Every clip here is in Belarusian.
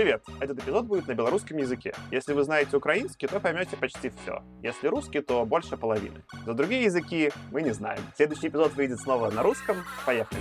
Привет! Этот эпизод будет на белорусском языке. Если вы знаете украинский, то поймете почти все. Если русский, то больше половины. За другие языки мы не знаем. Следующий эпизод выйдет снова на русском. Поехали!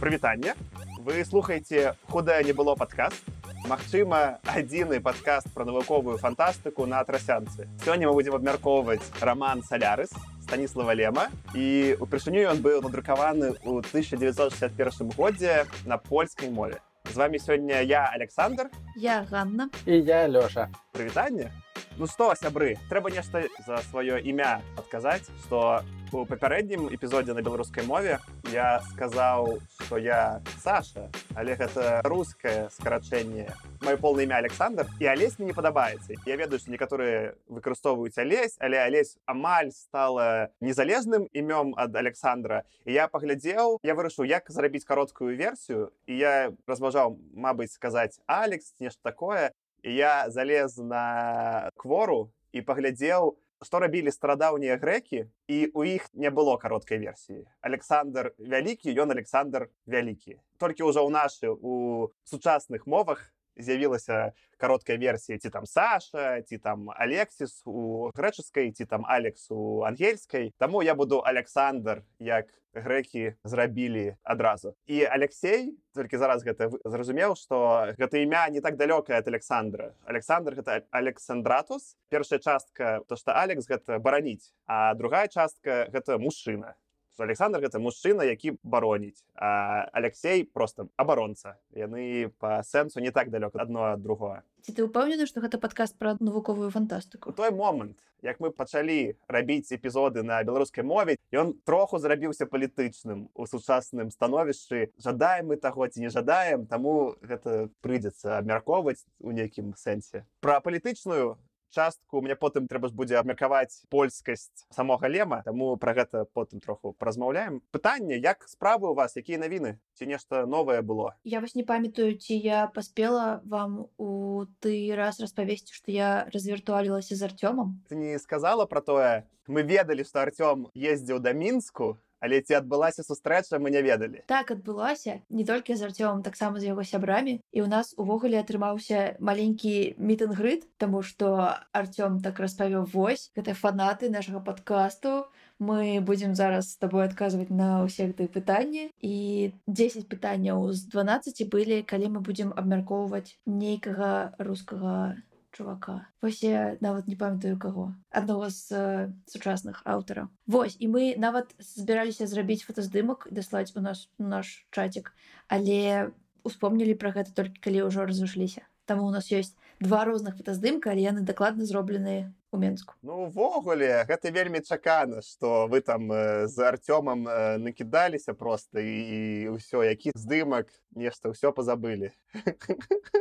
Прывітанне. Вы слухаеце худае не было падкаст. Магчыма, адзіны падкаст пра навуковую фантастыку на трасянцы. Сёння мы будзем абмяркоўваць раман Салярыс Станіслава Лема і упершыню ён быў надрукаваны ў 1961 годзе на польскай мове. З вами сёння я Александр, Я Ганна. І я Лёша. прывітанне. Ну што сябры, трэба нешта за сваё імя адказаць, што у папярэднім эпізодзе на беларускай мове я сказаў, што я Саша, але гэта рускае скарачэнне. Маё поўнае імя Александр і алесь мне не падабаецца. Я ведаю, што некаторыя выкарыстоўваюць алесь, але алесь амаль стала незалежным імём ад Александра. І я паглядзеў, я вырашыў, як зарабіць кароткую версію і я разважаў, мабыць, сказаць Алекс, нешта такое, і я залез на квору і паглядзеў што рабілі старадаўнія грэкі і у іх не было кароткай версіі Александр вялікі ён Александр вялікі толькі ўжо ў нашы у сучасных мовах з'явілася кароткая версія ці там Саша ці там Алексіс у грэчаскай ці там Алекс у ангельскай Таму я буду Александр як грэкі зрабілі адразу і Алексей толькі зараз гэта зразумеў што гэта імя не так далёкае ад Александра. Александр гэта Александратус. Першая частка то што Алекс гэта бараніць а другая частка гэта мужчына Александр гэта мужчына які бароніць а Алексей просто абаронца яны па сэнсу не так далёка адно ад другое Ці ты ўпэўнены, што гэта падкаст пра навуковую у фантастыку? той момант як мы пачалі рабіць эпізоды на беларускай мове ён троху зрабіўся палітычным у сучасным становішчы. Жадаем мы таго ці не жадаем таму гэта прыйдзецца абмяркоўваць у нейкім сэнсе. Пра палітычную частку мне потым трэба ж будзе абмеркаваць польскасць самога лема таму пра гэта потым троху празмаўляем пытанне як справы у вас? Якія навіны ці нешта новае было Я вось не памятаю, ці я паспела вам у ты раз распавесці, што я развіртуалілася з Артёмам. ты не сказала про тое мы ведалі што Артём ездзіў да мінску але ці адбылася сустрэча мы не ведалі Так адбылося не толькі з Артёмам, таксама з яго сябрамі. І ў нас увогуле атрымаўся маленькі мітынгрыд, таму што Артём так распавёў вось, гэта фанаты нашага падкасту. Мы будзем зараз з табой адказваць на ўсе гэтыя пытанні. І 10 пытанняў з 12 былі, калі мы будзем абмяркоўваць нейкага рускага чувака. Вось я нават не памятаю каго. Аднаго з э, сучасных аўтараў. Вось і мы нават збіраліся зрабіць фотаздымак даслаць у нас наш чатик, але успомнілі пра гэта толькі калі ўжо разышліся. Таму у нас ёсць два розных фотаздымка, але яны дакладна зробленыя у Менску. Ну увогуле гэта вельмі чакана што вы там э, з Артёмам э, накідаліся просто і ўсё які здымак нешта ўсё пазабылі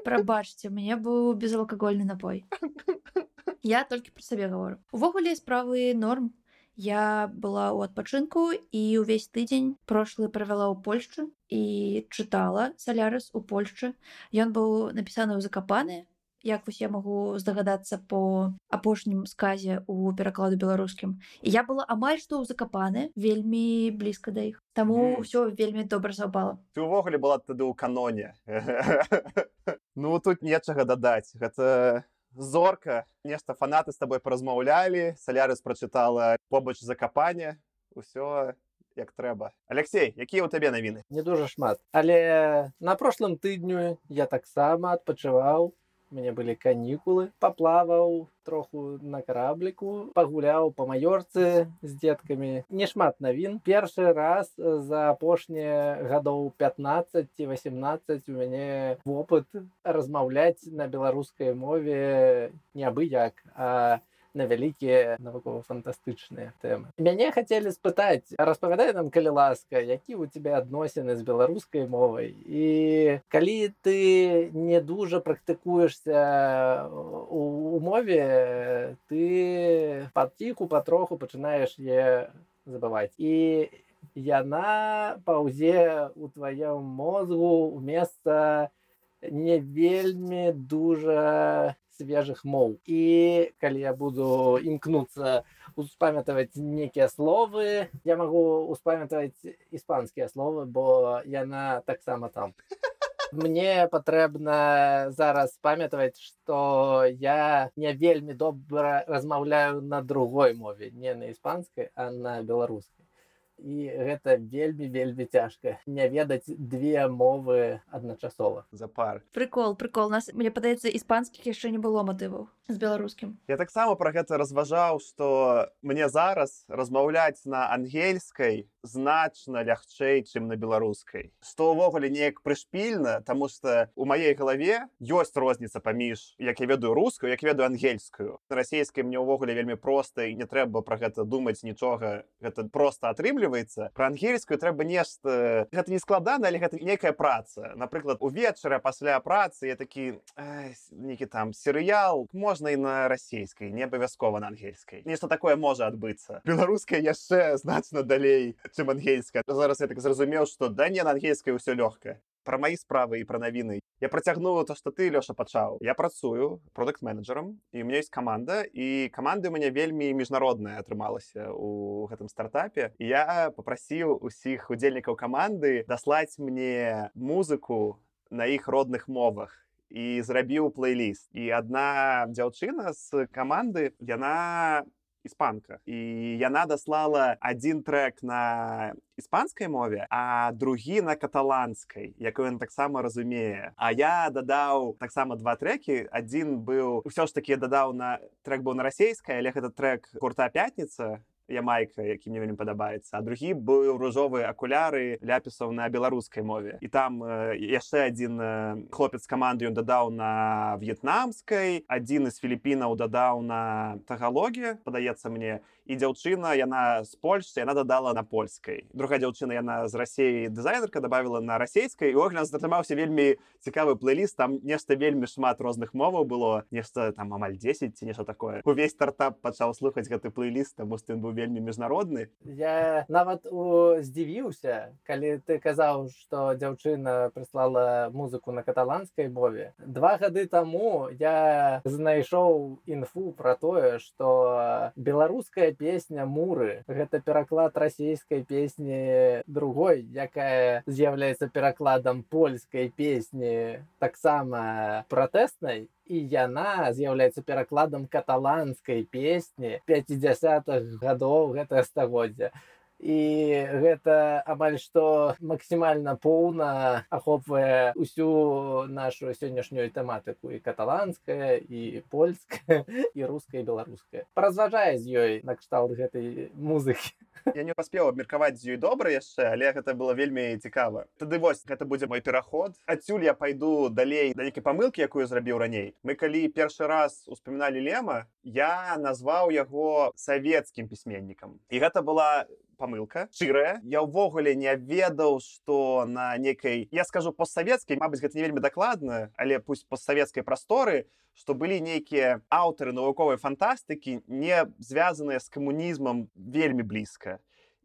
Прабачце, у мяне быў безалкагольны напой. Я толькі пра сабе гавору. Увогуле справы норм. Я была ў адпачынку і ўвесь тыдзень прошлы правяла ў Польшчы і чытала салярыс у Польшчы. Ён быў напісаны ў закапаны. Як вось я магу здагадацца по апошнім сказе у перакладу беларускім. І я была амаль што ў закапаны вельмі блізка да іх. Таму Мгм. ўсё вельмі добра саўпала. ты ўвогуле была тады ў каноне Ну тут нечага дадаць гэта зорка нешта фанаты з табой паразмаўлялі салярыс прачытала побач закапане усё як трэба Алексей якія ў табе навіны Не дужа шмат. Але на прошлым тыдню я таксама адпачываў. Мяне былі канікулы, паплаваў троху на карабліку, пагуляў па маёрцы з дзеткамі. Нешмат навін. Першы раз за апошнія гадоў 15 ці 18 у мяне вопыт размаўляць на беларускай мове не абы як, а на вялікія навукова-фантастычныя тэмы. Мяне хацелі спытаць, распавядай нам, калі ласка, які ў тебе адносіны з беларускай мовай. І калі ты не дужа практыкуешся у, у мове, ты паціху патроху пачынаеш е забываць. І яна паўзе ў тваём мозгу у месца не вельмі дужа свежых моў і калі я буду імкнуцца успамятаваць нейкія словы я магу успамятаваць іспанскія словы бо яна таксама там. Мне патрэбна зараз памятаваць што я не вельмі добра размаўляю на другой мове не на іспанскай а на беларускай і гэта вельмі вельмі цяжка не ведаць две мовы адначасова. За пар. Прикол прикол. Нас мне падаецца іспанскіх яшчэ не было матываў з беларускім. Я таксама про гэта разважаў что мне зараз размаўляць на ангельскай значна лягчэй чым на беларускай. Што ўвогуле неяк прышпільна тому что у маей галаве ёсць розніца паміж як я ведаю рускую як ведаю ангельскую. Расійскай мне ўвогуле вельмі проста і не трэба про гэта думаць нічога гэта просто атрымліваецца. Про ангельскую трэба нешта гэта не складана але гэта некая праца. Напрыклад увечара пасля працы я такі нейкі там серыял можна і на расійскай не абавязкова на ангельскай нешта такое можа адбыцца. Беларускай яшчэ значна далей чым ангельская. Зараз я так зразумеў што да не на ангельскай ўсё лёгкае про маі справы і пра навіны я працягнула то што ты лёша пачаў я працую продукт менеджером і у меня есть каманда і каманды у мяне вельмі міжнародная атрымалася у гэтым стартапе. Я попрасіў усіх удзельнікаў каманды даслаць мне музыку на іх родных мовах. І зрабіў плейліст і адна дзяўчына з каманды яна іспанка і яна даслала один трек на іспанскай мове а другі на каталанскай якую ён таксама разумее. А я дадаў таксама два трекі один быў ўсё ж таки дадаў на трек быў на расійскай але гэта трек гурта пятница ямайка які мне вельмі падабаецца а другі быў ружовыя акуляры ляпісаў на беларускай мове. І там э, яшчэ адзін э, хлопец каманды ён дадаў на в'етнамскай адзін з філіппінаў дадаў на тагалогі падаецца мне і дзяўчына яна з польшцы яна дадала на польскай другая дзяўчына яна з рассеі дызайнерка добавила на расійскай огляд затрымаўся вельмі цікавы плейліст там нешта вельмі шмат розных моваў было нешта там амаль 10 ці нешта такое увесь стартап пачаў слухаць гэты плейліст таму ты быў вельмі міжнародны. Я нават здзівіўся калі ты казаў што дзяўчына прыслала музыку на каталанскай мове. Два гады таму я знайшоў інфу про тое что беларуская песня муры гэта пераклад расійскай песні другой якая з'яўляецца перакладам польскай песні таксама пратэснай і яна з'яўляецца перакладам каталанскай песні 50-х гадоў гэтага стагоддзя і гэта амаль што максімальна поўна ахопвае усю нашу сённяшнюю тэматыку і каталанская і польская і руская беларуская паразважае з ёй накшталт гэтай музыкі. Я не паспеў абмеркаваць з ёй добра яшчэ але гэта было вельмі цікава. Тады вось гэта будзе мой пераход. Адсюль я пайду далей да нейкай памылкі якую зрабіў раней. Мы калі першы раз успаміналі лема я назваў яго савецкім пісьменнікам. І гэта была памылка шчырая я ўвогуле не ведаў что на некай я скажу постсавецкай Мабыць гэта не вельмі дакладна але пусть постсавецкай прасторы што былі нейкія аўтары навуковай фантастыкі не звязаныя з камунізмам вельмі блізка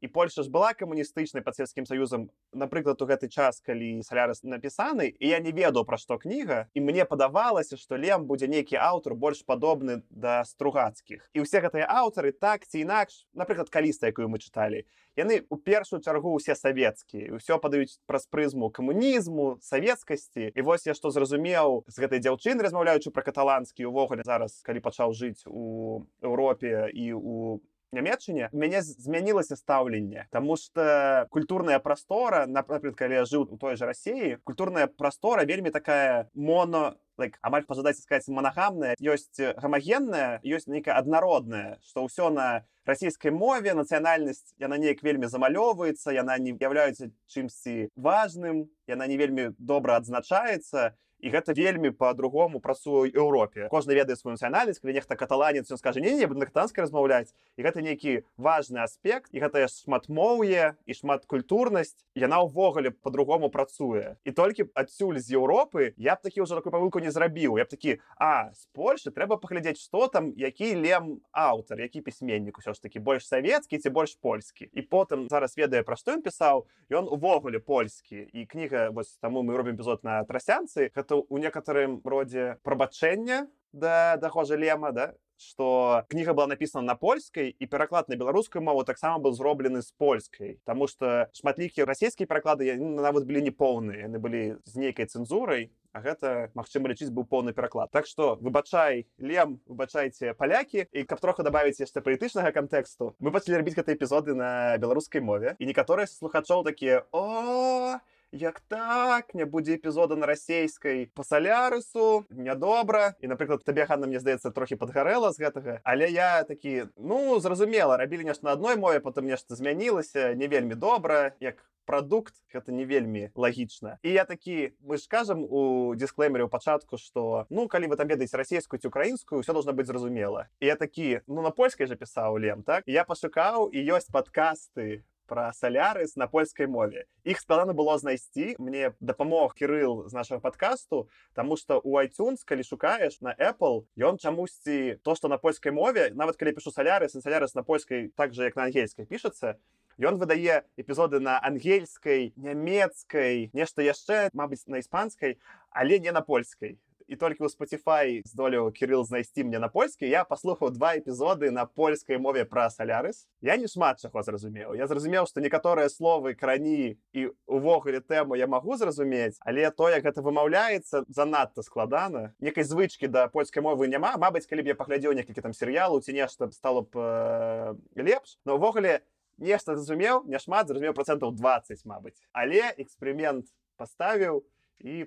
і Польша ж была камуністычнай пад сельскім саюзам напрыклад у гэты час калі салярыс напісаны і я не ведаў пра што кніга і мне падавалася што лем будзе нейкі аўтар больш падобны да стругацкіх і ўсе гэтыя аўтары так ці інакш напрыклад каліста якую мы чыталі яны у першую чаргу усе савецкія ўсё падаюць праз прызму камунізму савецкасці і вось я што зразумеў з гэтай дзяўчыны размаўляючы пра каталанскі увогуле зараз калі пачаў жыць у Еўропе і у нямецчыне мяне змянілася стаўленне Таму что культурная прастора напрыклад калі я жыў у той жа рассіі культурная прастора вельмі такая моно like, амаль пажадаць сказать манагамная ёсць гамагенная ёсць нейкая аднародная что ўсё на расійскай мове нацыянальнасць яна неяк вельмі замалёваецца яна не з'яўляецца чымсьці важным яна не вельмі добра адзначаецца і гэта вельмі по-другому працую Еўропе кожны ведае свою нацыянальнасць калі нехта каталанец ён скажа не не буду на катанскай размаўляць і гэта нейкі важны аспект і гэта шматмоўе і шмат культурнасць яна ўвогуле по-другому працуе. І толькі адсюль з Еўропы я б такі ўжо такую павылку не зрабіў я б такі а з Польшы трэба паглядзець што там які лем аўтар які пісьменнік усё ж такі больш савецкі ці больш польскі і потым зараз ведае пра што ён пісаў ён увогуле польскі і кніга вось таму мы робім эпізод на трасянцы гэта гэта ў некаторым родзе прабачэння да дахожа лема да что кніга была написана на польскай і пераклад на беларускую мову таксама был зроблены з польскай тому что шматлікія расійскія пераклады нават былі неполныя яны былі з нейкай цэнзурай А гэта магчыма лічыць быў поўны пераклад так что выбачай лем выбачайце палякі і каб троху добавить яшчэ палітычнага кантэксту мы пачалі рабіць гэты эпізоды на беларускай мове. І некаторыя слухачоў такія о як так? Не будзе эпізода на расейскай по салярысу нядобра і напрыклад табе хана мне здаецца трохі падгарэла з гэтага але я такі ну зразумела рабілі нешта на адной мове потым нешта змянілася не вельмі добра як продукт гэта не вельмі лагічна і я такі мы ж кажам у дисклеймере ў пачатку что ну калі вы там ведаеце расійскую ці украінскую все должно быть зразумела і я такі ну на польскай же пісаў лем так? Я пашукаў і ёсць падкасты про салярыс на польскай мове. Іх складана было знайсці мне дапамог кирилл з нашего подкасту тому что у iTunes калі шукаеш на Apple ён чамусьці то что на польскай мове. Нават калі пишу салярыс салярыс на польскай так же як на ангельскай пішацца Ён выдае эпізоды на ангельскай нямецкай нешта яшчэ Мабыць на іспанскай але не на польскай і толькі ў Spotify здолеў кирилл знайсці мне на польскі я паслухаў два эпізоды на польскай мове пра салярыс я не шмат чаго зразумеў. Я зразумеў што некаторыя словы крані і увогуле тэму я магу зразумець але то як гэта вымаўляецца занадта складана. Некай звычкі да польскай мовы няма. Мабыць калі б я паглядзеў некалькі там серыялу ці нешта стало б э, лепш. Но ўвогуле нешта зразумеў няшмат зразумеў процентаў 20 Мабыць. Але эксперымент паставіў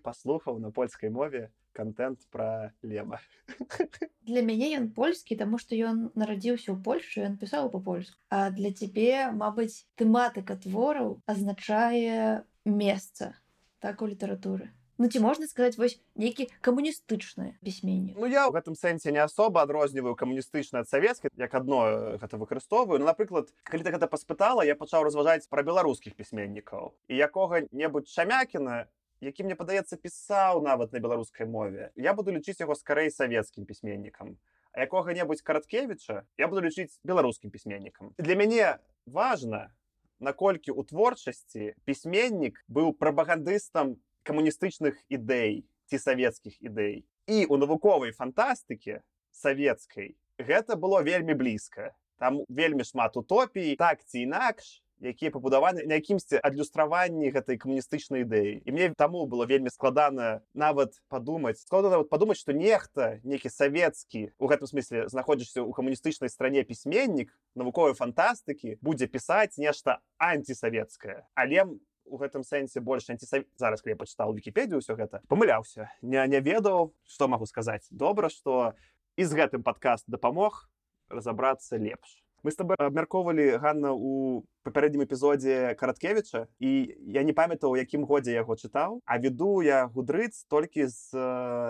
паслухаў на польскай мове контент про лема для мяне ён польскі таму што ён нарадзіўся ў польшу ён пісаў по-польску а для цябе мабыць тэматыка твораў азначае месца так у літаратуры Ну, ці можна сказаць вось нейкі камуністычны пісьменнік Ну я ў гэтым сэнсе не асоба адрозніваю камуністычна ад савецкай як адно гэта выкарыстоўваю ну, напрыклад калі ты гэта паспытала я пачаў разважаць пра беларускіх пісьменнікаў і якога-небудзь шамякіна які мне падаецца пісаў нават на беларускай мове я буду лічыць яго скарэй савецкім пісьменнікам а якога-небудзь караткевіча я буду лічыць беларускім пісьменнікам для мяне важна наколькі у творчасці пісьменнік быў прапагандыстам камуністычных ідэй ці савецкіх ідэй і у навуковай фантастыкі савецкай гэта было вельмі блізка там вельмі шмат утопій так ці інакш якія пабудаваны на якімсьці адлюстраванні гэтай камуністычнай ідэі і мне таму было вельмі складана нават падумаць складана нават падумаць што нехта нейкі савецкі у гэтым смысле знаходзішся ў камуністычнай стране пісьменнік навуковай фантастыкі будзе пісаць нешта антисавецкае але у гэтым сэнсе больш антисав... зараз я пачытаў вкіпедію ўсё гэта памыляўся не не ведаў што магу сказаць добра што і з гэтым падкаст дапамог разабрацца лепш мы з таб абмяркоўвалі Ганна у папярэднім эпізодзе караткевіча і я не памятаў якім годзе яго чытаў а веду я гудрыц толькі з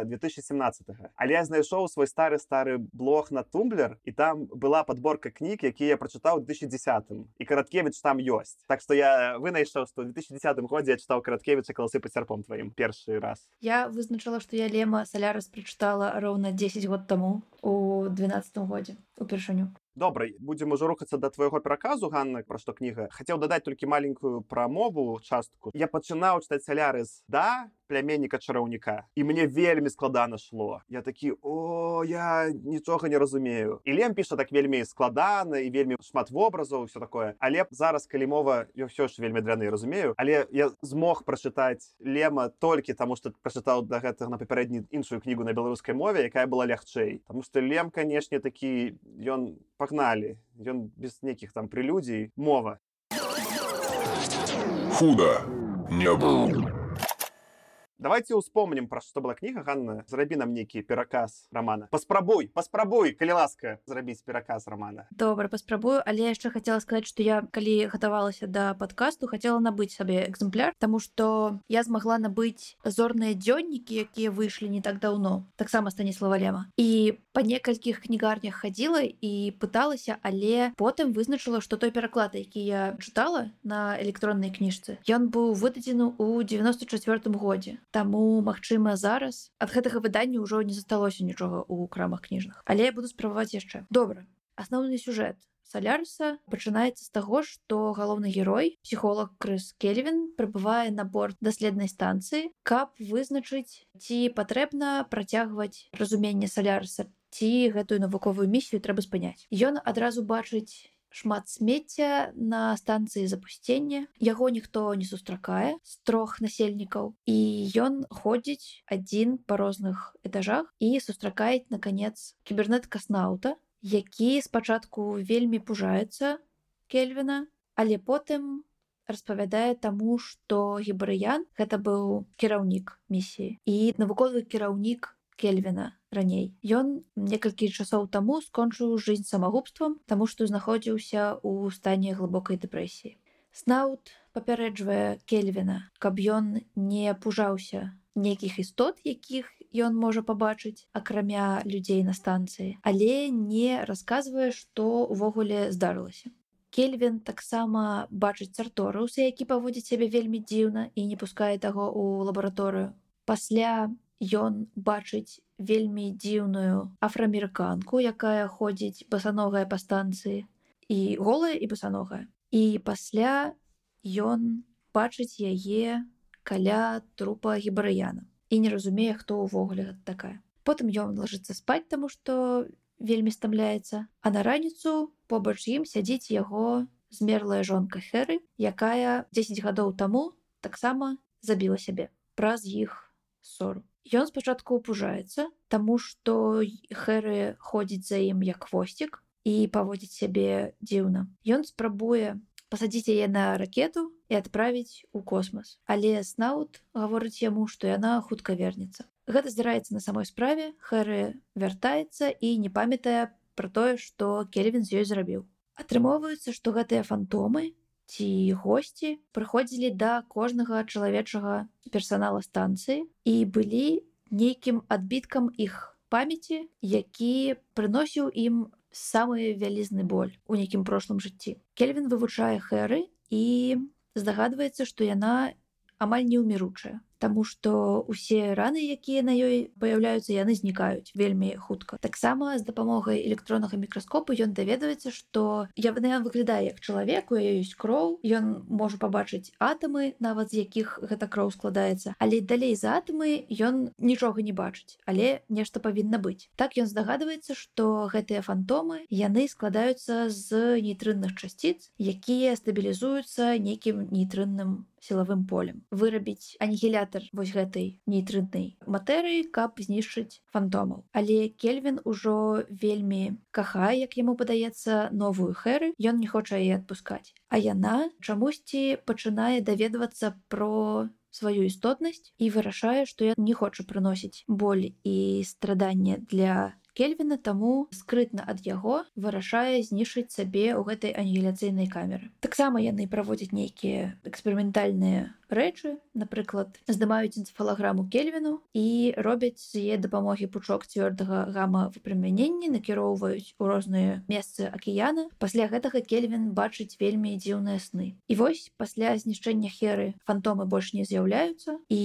2017 але я знайшоў свой стары стары блог на тумблер і там была подборка кніг які я прачытаў 2010 і караткевіч там ёсць так што я вынайшаў што 2010 годзе я чытаў караткевіча каласы па цярпом тваім першы раз. Я вызначала што я лема салярас прачытала роўна 10 год таму у 12 годзе упершыню добра будзем ужо рухацца да твайго пераказу Ганна пра што кніга. Хацеў дадаць толькі маленькую прамову частку. Я пачынаў чытаць салярыс да пляменніка чараўніка і мне вельмі складана шло я такі о я нічога не разумею і лем піша так вельмі складана і вельмі шмат вобразаў все такое. Але зараз калі мова я ўсё ж вельмі драны разумею. Але я змог прачытаць лема толькі таму што прачытаў да гэтага на папярэдні іншую кнігу на беларускай мове якая была лягчэй Таму што лем канешне такі ён пагналі ён без нейкіх там прылюдзій мова. Худа. Не быў давайте успомнім пра што была кніга Ганна зрабі нам нейкі пераказ романа. Паспрабуй паспрабуй калі ласка зрабіць пераказ романа. Добра паспрабую але яшчэ хацела сказаць што я калі гатавалася да падкасту хацела набыць сабе экземпляр Таму што я змагла набыць зорныя дзённікі якія выйшлі не так даўно таксама станіслава лема. І па некалькіх кнігарнях хадзіла і пыталася але потым вызначыла што той пераклад які я чытала на электроннай кніжцы ён быў выдадзены ў 94 годзе Таму магчыма зараз ад гэтага выдання ўжо не засталося нічога ў крамах кніжных. Але я буду спрабаваць яшчэ. Добра асноўны сюжэт. Салярса пачынаецца з таго што галоўны герой псіхолог крыс кельвин прыбывае на борт даследнай станцыі каб вызначыць ці патрэбна працягваць разуменне салярса ці гэтую навуковую місію трэба спыняць. Ён адразу бачыць шмат смецця на станцыі запусцення яго ніхто не сустракае з трох насельнікаў і ён ходзіць адзін па розных этажах і сустракаюць наканец кібернет-каснаута які спачатку вельмі пужаецца кельвіна але потым распавядае таму што гібрыян гэта быў кіраўнік місіі. І навуковы кіраўнік кельвіна раней. Ён некалькі часоў таму скончыў жизнь самагубствам таму што знаходзіўся ў стане глыбокай дэпрэсіі снаут папярэджвае кельвіна каб ён не пужаўся нейкіх істот якіх ён можа пабачыць акрамя людзей на станцыі але не расказвае што ўвогуле здарылася. Кельвин таксама бачыць царторыуса які паводзіць сябе вельмі дзіўна і не пускае таго ў лабараторыю. Пасля ён бачыць вельмі дзіўную афраамерыканку, якая ходзіць басаногая па станцыі і голая і басаногая. І пасля ён бачыць яе каля трупа гібарыяна і не разумее, хто ўвогуле такая. Потым ён лажыцца спаць, таму што вельмі стамляецца, а на раніцу побач ім сядзіць яго змерлая жонка Хэры, якая 10 гадоў таму таксама забіла сябе праз іх ссору. Ён спачатку пужаецца, таму што Хэры ходзіць за ім як хвосцік і паводзіць сябе дзіўна. Ён спрабуе пасадзіць яе на ракету і адправіць у космас. Але снаут гаворыць яму, што яна хутка вернецца. Гэта здараецца на самой справе, Хэры вяртаецца і не памятае пра тое, што Кельвін з ёй зрабіў. Атрымоўваецца, што гэтыя фантомы ці госці прыходзілі да кожнага чалавечага персанала станцыі і былі нейкім адбіткам іх памяці, які прыносіў ім самы вялізны боль у нейкім прошлым жыцці. Кельвін вывучае хэры і здагадваецца, што яна амаль неўміручая. Таму што усе раны, якія на ёй паяўляюцца, яны знікаюць вельмі хутка. Таксама з дапамогай электроннага мікраскопу ён даведваецца, што яна выглядае як чалавек, у ёсць кроў, Ён можа пабачыць атамы, нават з якіх гэта кроў складаецца. Але далей за атамы ён нічога не бачыць, але нешта павінна быць. Так ён здагадваецца, што гэтыя фантомы яны складаюцца з нейтрынных часціц, якія стабілізуюцца нейкім нейтрынным сілавым полем. Вырабіць анігілятар вось гэтай нейтрытнай матэрыі каб знішчыць фантомаў але кельвин ужо вельмі кахае як яму падаецца новую хэры ён не хоча яе адпускаць. А яна чамусьці пачынае даведвацца про сваю істотнасць і вырашае што я не хочу прыносіць боль і страданне для кельвіна таму скрытна ад яго вырашае знішыць сабе ў гэтай анігіляцыйнай камеры. Таксама яны праводзяць нейкія эксперыментальныя рэчы напрыклад здымаюць энцефалаграму кельвіну і робяць з яе дапамогі пучок цвёрдага гама выпрамянення накіроўваюць у розныя месцы акіяна. Пасля гэтага кельвин бачыць вельмі дзіўныя сны. І вось пасля знішчэння херы фантомы больш не з'яўляюцца і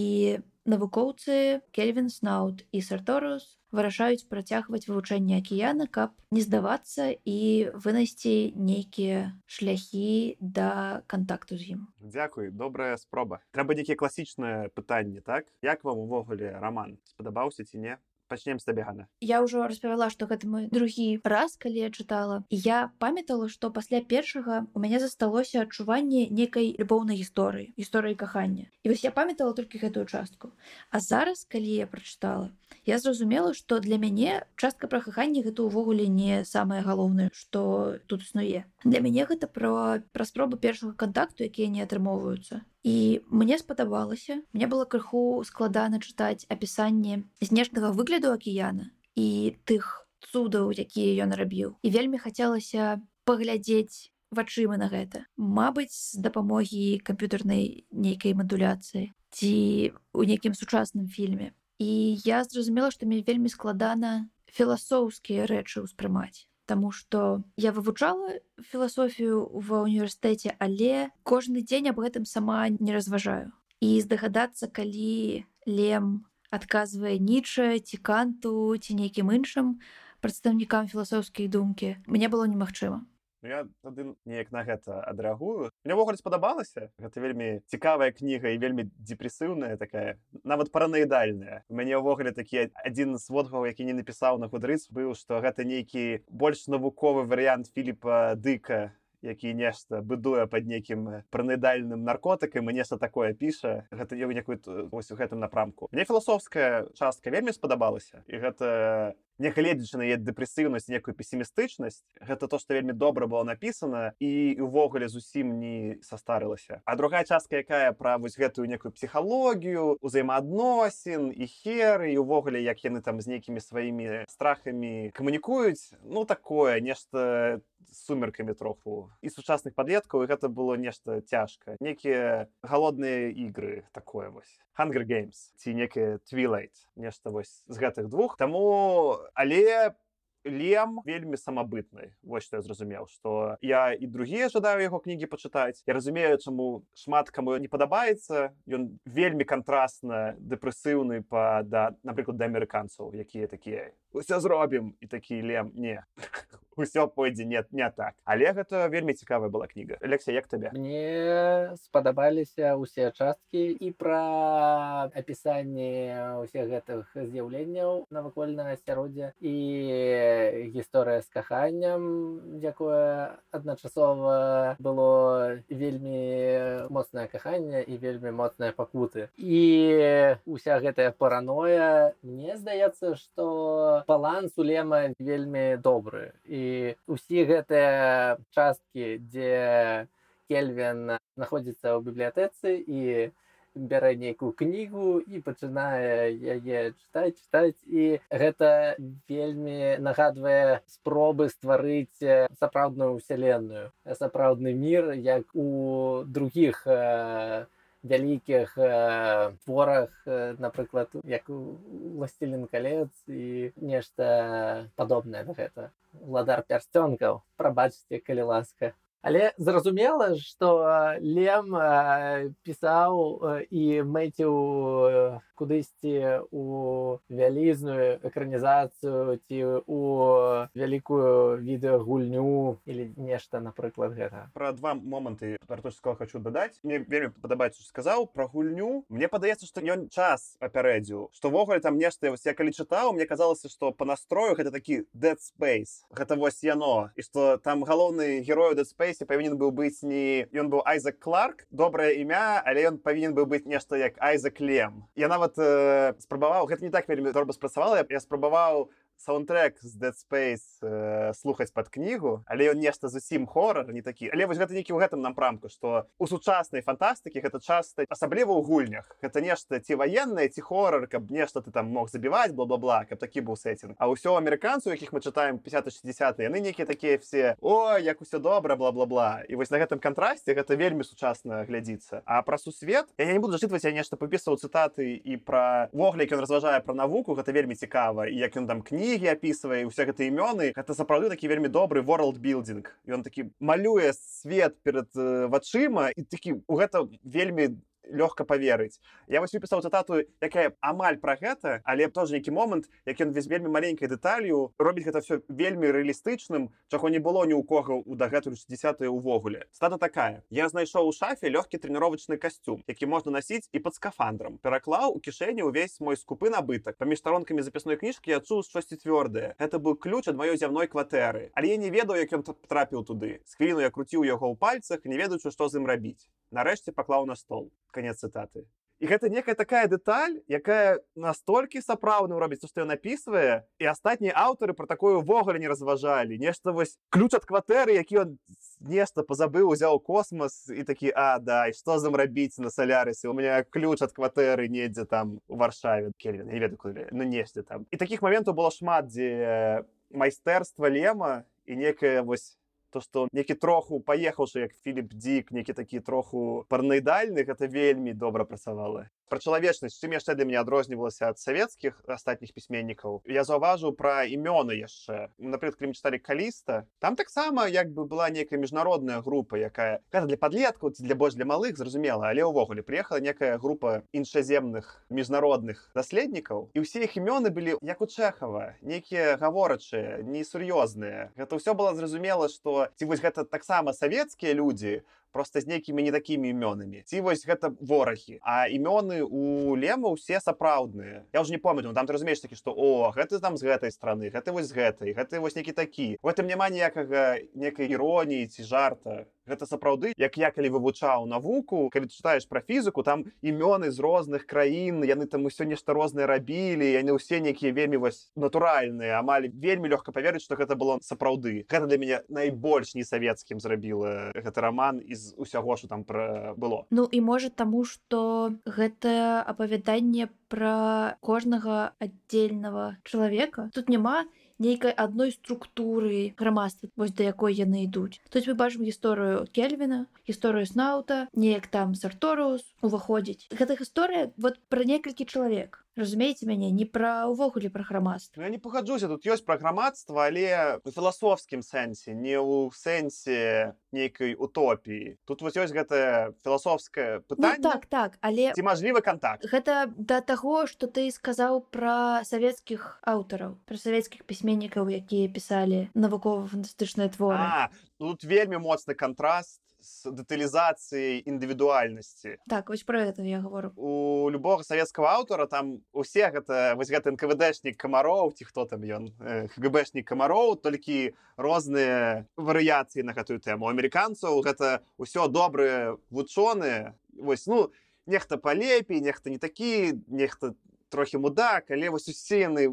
навукоўцы кельвин снаут і сарторус вырашаюць працягваць вывучэнне акіяна, каб не здавацца і вынайсці нейкія шляхі да кантакту з ім. Дзякуй, добрая спроба. Трэба нейкія класічныя пытанні, так? Як вам увогуле раман спадабаўся ці не? Пачнем з табе гана я ўжо распавяла што гэта мой другі раз калі я чытала і я памятала што пасля першага у мяне засталося адчуванне некай любоўнай гісторыі гісторыі кахання і вось я памятала толькі гэтую частку а зараз калі я прачытала я зразумела што для мяне частка пра каханне гэта ўвогуле не самае галоўнае што тут існуе для мяне гэта пра пра спробу першага кантакту якія не атрымоўваюцца і мне спадабалася мне было крыху складана чытаць апісанне знешняга выгляду акіяна і тых цудаў якія ён рабіў. І вельмі хацелася паглядзець вачыма на гэта. Мабыць з дапамогі камп'ютарнай нейкай мадуляцыі ці у нейкім сучасным фільме. І я зразумела што мне вельмі складана філасофскія рэчы ўспрымаць Таму што я вывучала філасофію ва універсітэце, але кожны дзень аб гэтым сама не разважаю. І здагадацца, калі лем адказвае ніча, ці канту ці нейкім іншым прадстаўнікам філасофскай думкі, мне было немагчыма. Ну, я тады неяк на гэта адрэагую. Мне ўвогуле спадабалася. Гэта вельмі цікавая кніга і вельмі депрэсыўная такая нават паранаідальная. У мяне ўвогуле такі адзін з водгаў які не напісаў на гудрыц быў што гэта нейкі больш навуковы варыянт філіпа дыка які нешта быдуе пад нейкім пранайдальным наркотыкам і нешта такое піша. Гэта я некую вось у гэтым напрамку. Мне філасофская частка вельмі спадабалася. І гэта нягледзячы на яе дэпрэсыўнасць некую песімістычнасць гэта то што вельмі добра было напісана і увогуле зусім не састарылася а другая частка якая пра вось гэтую некую псіхалогію узаемаадносін і хер і увогуле як яны там з нейкімі сваімі страхамі камунікуюць ну такое нешта сумеркамі троху. І сучасных падлеткаў гэта было нешта цяжка некія галодныя ігры такое вось. Hunger Games ці некае твилайт нешта вось з гэтых двух. Таму але лем вельмі самабытны вось што я зразумеў што я і другія жадаю яго кнігі пачытаць я разумею чаму шмат каму не падабаецца ён вельмі кантрасна дэпрэсыўны па да напрыклад да амерыканцаў якія такія ўсё зробім і такі лем не ўсё пойдзе нет не так. Але гэта вельмі цікавая была кніга Алексей як табе мне спадабаліся ўсе часткі і пра апісанне ўсіх гэтых з'яўленняў навакольнага асяроддзя і гісторыя з каханнем якое адначасова было вельмі моцнае каханне і вельмі моцныя пакуты і уся гэтая параноя мне здаецца што баланс у лема вельмі добры і усі гэтыя часткі дзе кельвин знаходзіцца ў бібліятэцы і бярэ нейкую кнігу і пачынае яе чытаць чытаць і гэта вельмі нагадвае спробы стварыць сапраўдную ўсяленную сапраўдны мір як у другіх вялікіх творах напрыклад як властелін калец і нешта падобнае на гэта ладар пярсцёнкаў прабачце калі ласка Але зразумела, што Лем пісаў і мэціў кудысьці у вялізную экранізацыю ці у вялікую відэагульню или нешта напрыклад гэта. Про два моманты артурского хочу дадаць. Мне вельмі падабаецца сказаў про гульню. Мне падаецца что ён час папярэдзіў штовогуле там нешта вось я калі чытаў мне казалася что по настрою гэта такі dead space. Гэта вось яно. І что там галоўны герою dead space павінен быў быць не ён быў айзак кларк добрае імя але ён павінен быў быць нешта як айзак лем. Я нават э, спрабаваў гэта не так вельмі дорба спрацавала я спрабаваў саундтрек з Space э, слухаць пад кнігу але ён нешта зусім хорар не такі але вось гэта нейкі ў гэтым напрамку што у сучаснай фантастыкі гэта часта асабліва ў гульнях гэта нешта ці ваеннае ці хорар каб нешта ты там мог забіваць бла-бла-бла каб такі быў сетинг А ўсё амерыканцу якіх мы чытаем 50-60 яны нейкія такія все о як усё добра бла-бла-бла. І вось на гэтым кантрасце гэта вельмі сучасна глядзіцца а пра сусвет я не буду зачытваць я нешта папісаў цытаты і пра вогляк ён разважае пра навуку гэта вельмі цікава і як ён там кніг кнігі апісвае ўсе гэты імёны гэта сапраўды такі вельмі добры world билдинг ён такі малюе свет перад вачыма і такі у гэта вельмі лёгка поверыць я вось выпісаў цытату якая амаль пра гэта але тоже нейкі момант як ён весь вельмі маленькай дэталью робіць гэта все вельмі рэалістычным чаго не было ні ў кого у дагэтуль 60 увогуле стата такая я знайшоў у шафе лёгкі трэніровачны касцюм які можна насіць і под скафандрам пераклаў у кішэні ўвесь мой скупы набытак паміж старонкамі запісной кніжкі я чуў штосьці цвёрдае это быў ключ ад маёй зямной кватэры але я не ведаю як ён трапіў туды з хвіліну я круціў яго ў пальцах не ведаючы што з ім рабіць нарэшце паклаў на стол конец цытаты і гэта некая такая дэталь якая настолькі сапраўдным робіць што ён напісвае і астатнія аўтары пра такое ўвогуле не разважалі нешта вось ключ ад кватэры які ён нешта пазабыў узяў космас і такі а да і што зам рабіць на салярысе у меня ключ ад кватэры недзе там у варшаве кельвин не ведаю куды ну нешта там. І такіх моментаў было шмат дзе майстэрства лема і некая вось то што некі троху паехаўшы як філіп дзік некі такі троху парнаідальны гэта вельмі добра працавала про чалавечнасць чым яшчэ для мяне адрознівалася ад савецкіх астатніх пісьменнікаў я заўважыў пра імёны яшчэ напрыклад калі чыталі каліста там таксама як бы была некая міжнародная група якая гэта для падлеткаў ці для больш для малых зразумела але ўвогуле приехала некая група іншаземных міжнародных даследнікаў і ўсе іх імёны былі як у чэхава нейкія гаворачыя несур'ёзныя гэта ўсё было зразумела што ці вось гэта таксама савецкія людзі просто з нейкімі не такімі імёнамі ці вось гэта ворагі а імёны у лема ўсе сапраўдныя я ўжо не памятаю там ты разумееш такі што о гэты там з гэтай страны гэты вось гэтай гэты вось некі такі в гэтым няма ніякага некай іроніі ці жарта гэта сапраўды як я калі вывучаў навуку калі чытаеш пра фізіку там імёны з розных краін яны там усё нешта розныя рабілі яны ўсе нейкія вельмі вось натуральныя амаль вельмі лёгка паверыць што гэта было сапраўды гэта для мяне найбольш не савецкім зрабіла гэты роман з усяго що там пра было. Ну і можа таму што гэта апавяданне пра кожнага аддзельнага чалавека. Тут няма не нейкай адной структуры грамадства вось да якой яны ідуць. Тут мы бачым гісторыю кельвіна гісторыю снаута неяк там сарторус уваходзіць. Гэта гісторыя вот пра некалькі чалавек разумееце мяне не пра увогуле пра грамадства Ну, я не пагаджуся тут ёсць пра грамадства але у філасофскім сэнсе не ў сэнсе нейкай утопіі тут вось ёсць гэтае філасофскае ну, пытанне так так але ці мажлівы контакт. Гэта да таго што ты сказаў пра савецкіх аўтараў пра савецкіх пісьменнікаў якія пісалі навукова-фантастычныя творы А, тут вельмі моцны кантраст з дэталізацыяй індывідуальнасці так вось пра гэта я говорю. У любого савецкага аўтара там усе гэта вось гэты нквдшнік камароў ці хто там ён хгбшнік камароў толькі розныя варыяцыі на гэтую тэму амерыканцаў гэта ўсё добрыя вучоныя вось ну нехта палепей нехта не такі нехта трохі мудак але вось усе яны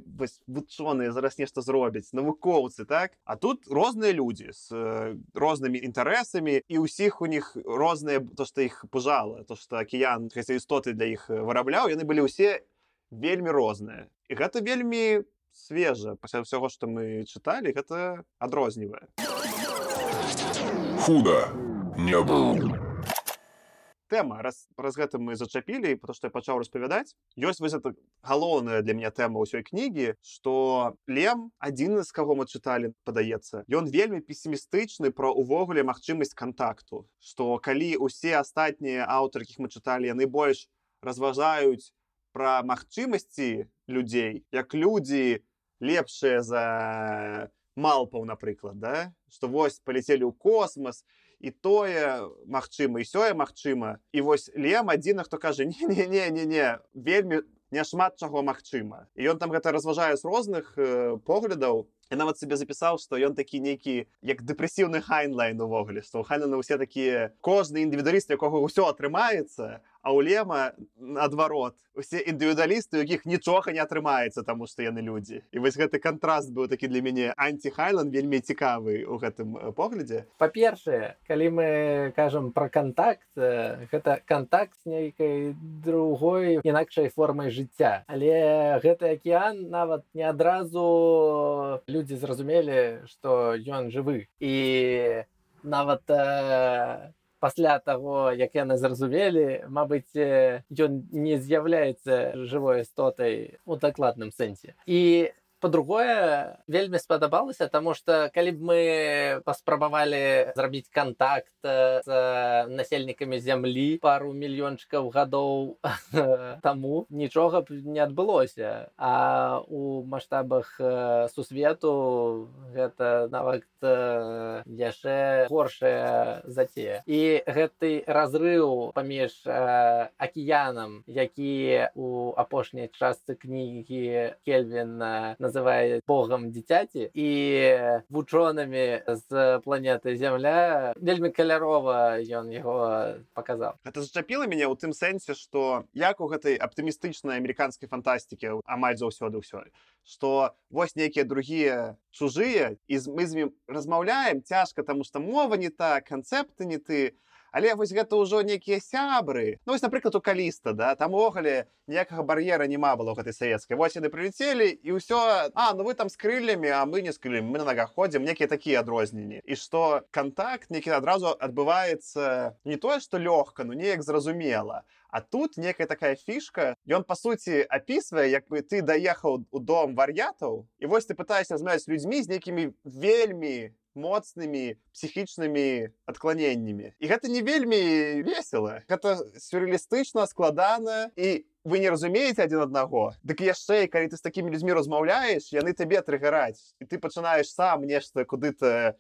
вучоныя зараз нешта зробяць навукоўцы так? А тут розныя людзі з э, рознымі інтарэсамі і ўсіх у них розныя то што іх пужала то што акіян гэтай істоты для іх вырабляў яны былі ўсе вельмі розныя і гэта вельмі свежа пасля ўсяго што мы чыталі гэта адрознівае худо не было тэма раз праз гэта мы зачапілі потому что я пачаў распавядаць ёсць вось это галоўная для мяне тэма ўсёй кнігі что лем адзін з каго мы чыталі падаецца ён вельмі песімістычны про увогуле магчымасць контакту что калі усе астатнія аўтары якіх мы чыталі яны больш разважаюць пра магчымасці людзей як людзі лепшыя за малпаў напрыклад да? Что вось паляцелі ў космас і тое магчыма і сёе магчыма і вось лем адзіна хто кажа не не не не не вельмі няшмат чаго магчыма і ён там гэта разважае з розных э, поглядаў. Я нават себе запісаў што ён такі нейкі як дэпрэсіўны хайнлайн увогуле што хайна на ўсе такія кожны індывідуаліст якога ўсё атрымаецца а ў лема наадварот усе індывідуалісты у якіх нічога не атрымаецца таму што яны людзі і вось гэты кантраст быў такі для мяне антихайлан вельмі цікавы у гэтым э, поглядзе па-першае калі мы кажам про контакт э, гэта контакт з нейкай другой інакшай формай жыцця. Але гэты акіян нават не адразу людзі зразумелі што ён жывы. І нават э, пасля таго як яны зразумелі Мабыць ён не з'яўляецца жывой істотай у дакладным сэнсе і по-другое вельмі спадабалася тому что калі б мы паспрабавалі зрабіць контакт з насельнікамі зямлі пару мільёнчыкаў гадоў таму нічога б не адбылося. А у маштабах сусвету гэта нават яшчэ горшая затея. І гэты разрыў паміж акіянам які у апошняй частцы кнігі кельвин на называе богам дзіцяці і вучонамі з планеты зямля вельмі калярова ён яго паказаў гэта зачапіла мяне ў тым сэнсе што як у гэтай аптымістычнай амерыканскай фантастыкі амаль заўсёды ўсё што вось нейкія другія чужыя і мы з ім размаўляем цяжка таму што мова не та канцэпты не ты але вось гэта ўжо нейкія сябры. Ну вось напрыклад у каліста да там увогуле ніякага бар'ера няма было гэтай савецкай вось яны прылетелі і ўсё а ну вы там с крыльлямі а мы не з крылем мы на ногах ходзім некія такія адрозненні і што контакт некі адразу адбываецца не тое што лёгка ну неяк зразумела А тут некая такая фішка ён по сути опісвае як бы ты даехаў у дом вар'ятаў і вось ты пытаешься размаўляць з людзьмі з нейкімі вельмі моцнымі псіхічнымі адкланеннямі і гэта не вельмі весело. Гэта сюрреалістычна складана і вы не разумееце адзін аднаго дык яшчэ калі ты з такімі людзьмі размаўляеш яны табе трыгараць і ты пачынаеш сам нешта куды-то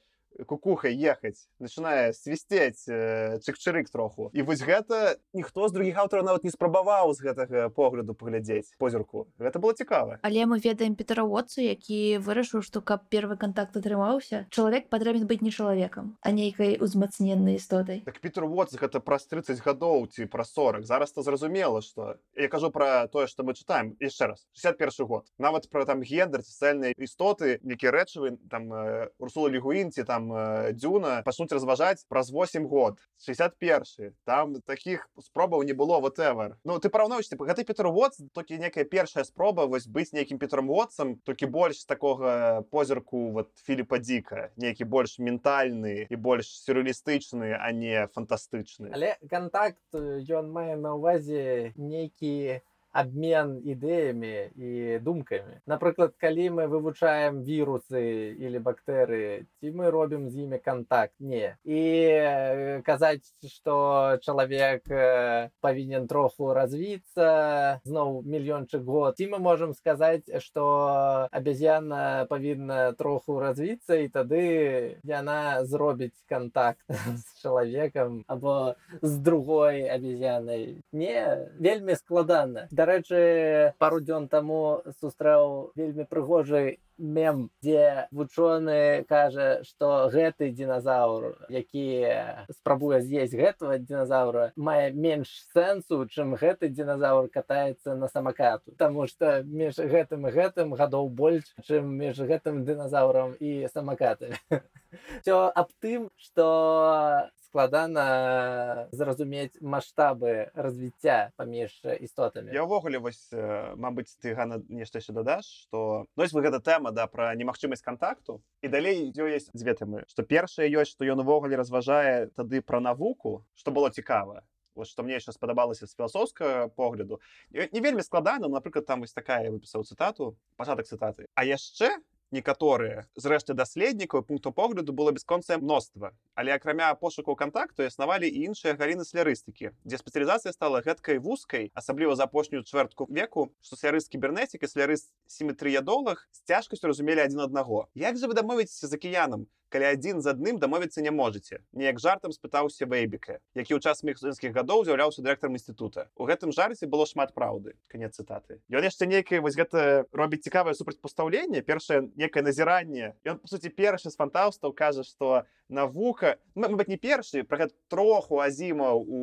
кукухай ехаць начинае свісцець э, чык-чырык троху. І вось гэта ніхто з другіх аўтараў нават не спрабаваў з гэтага погляду паглядзець позірку. Гэта было цікава. Але мы ведаем петраводцу які вырашыў што каб первы контакт атрымаўся чалавек патрэбен быць не чалавекам а нейкай узмацненнай істотай. Так Петр вот гэта праз 30 гадоў ці пра 40 зараз то зразумела что я кажу про тое что мы чытаем. Яшчэ раз 61 год. Нават про там гендер сацыяльныя істоты які рэчывы там э, урсула лігуінці там э, дзюна пачнуць разважаць праз 8 год. 61 там таких спробаў не было whatever. Ну ты параўнаўся гэты Петервод толькі некая першая спроба вось быць нейкім Петрмводцам толькі больш такога позірку вот Філіпа дзіка нейкі больш ментальны і больш сюрреалістычны а не фантастычны але контакт ён мае на увазе нейкі обмен ідэямі і думкамі напрыклад калі мы вывучаем вірусы или бактэрыі ці мы робім з імі контакт. Не. І казаць что чалавек павінен троху развіцца зноў мільёнчык год. І мы можемм сказаць что абезьяна павінна троху развіцца і тады яна зробіць контакт з чалавекам або з другой абезьянай не вельмі складана дарэчы пару дзён таму сустрэў вельмі прыгожы мем дзе вучоны кажа што гэты динозавр які спрабуе з'есть гэтага динозавра мае менш сэнсу чым гэты динозавр катаецца на самакату. Таму што між гэтым гэтым гадоў больш чым між гэтым динозаврам і самакатамі. Все аб тым что складана зразумець маштабы развіцця паміж істотамі. Я ўвогуле вось Мабыць ты гана нешта яшчэ дадаш что нось вы гэта тэма да пра немагчымасць контакту і далей ёсць дзве тэмы. Што першае ёсць што ён увогуле разважае тады пра навуку што было цікава. Што мне яшчэ спадабалася з філасофскага погляду. Не вельмі складана напрыклад там вось такая выпісаў цытату пачатак цытаты. А яшчэ некаторыя зрэшты даследнікаў пункту погляду было бясконцае мноства але акрамя пошукаў кантакту існавалі і іншыя галіны слярыстыкі дзе спецыялізацыя стала гэткай вузкай асабліва за апошнюю чвэртку веку што слярыс кібернетік і слярыс сіметрыядолах з цяжкасцю разумелі адзін аднаго. Як жа вы дамовіцеся з акіянам калі адзін з адным дамовіцца не можаце неяк жартам спытаўся вэйбіка які ў час міхзінскіх гадоў з'яўляўся дырэктарам інстытута у гэтым жарце было шмат праўды. Канец цытаты. Ён яшчэ нейкае вось гэта робіць цікавае супрацьпастаўленне першае некае назіранне. Ён суці першы з фантаўстаў кажа што навука мабыць не першы пра гэта троху азімаў у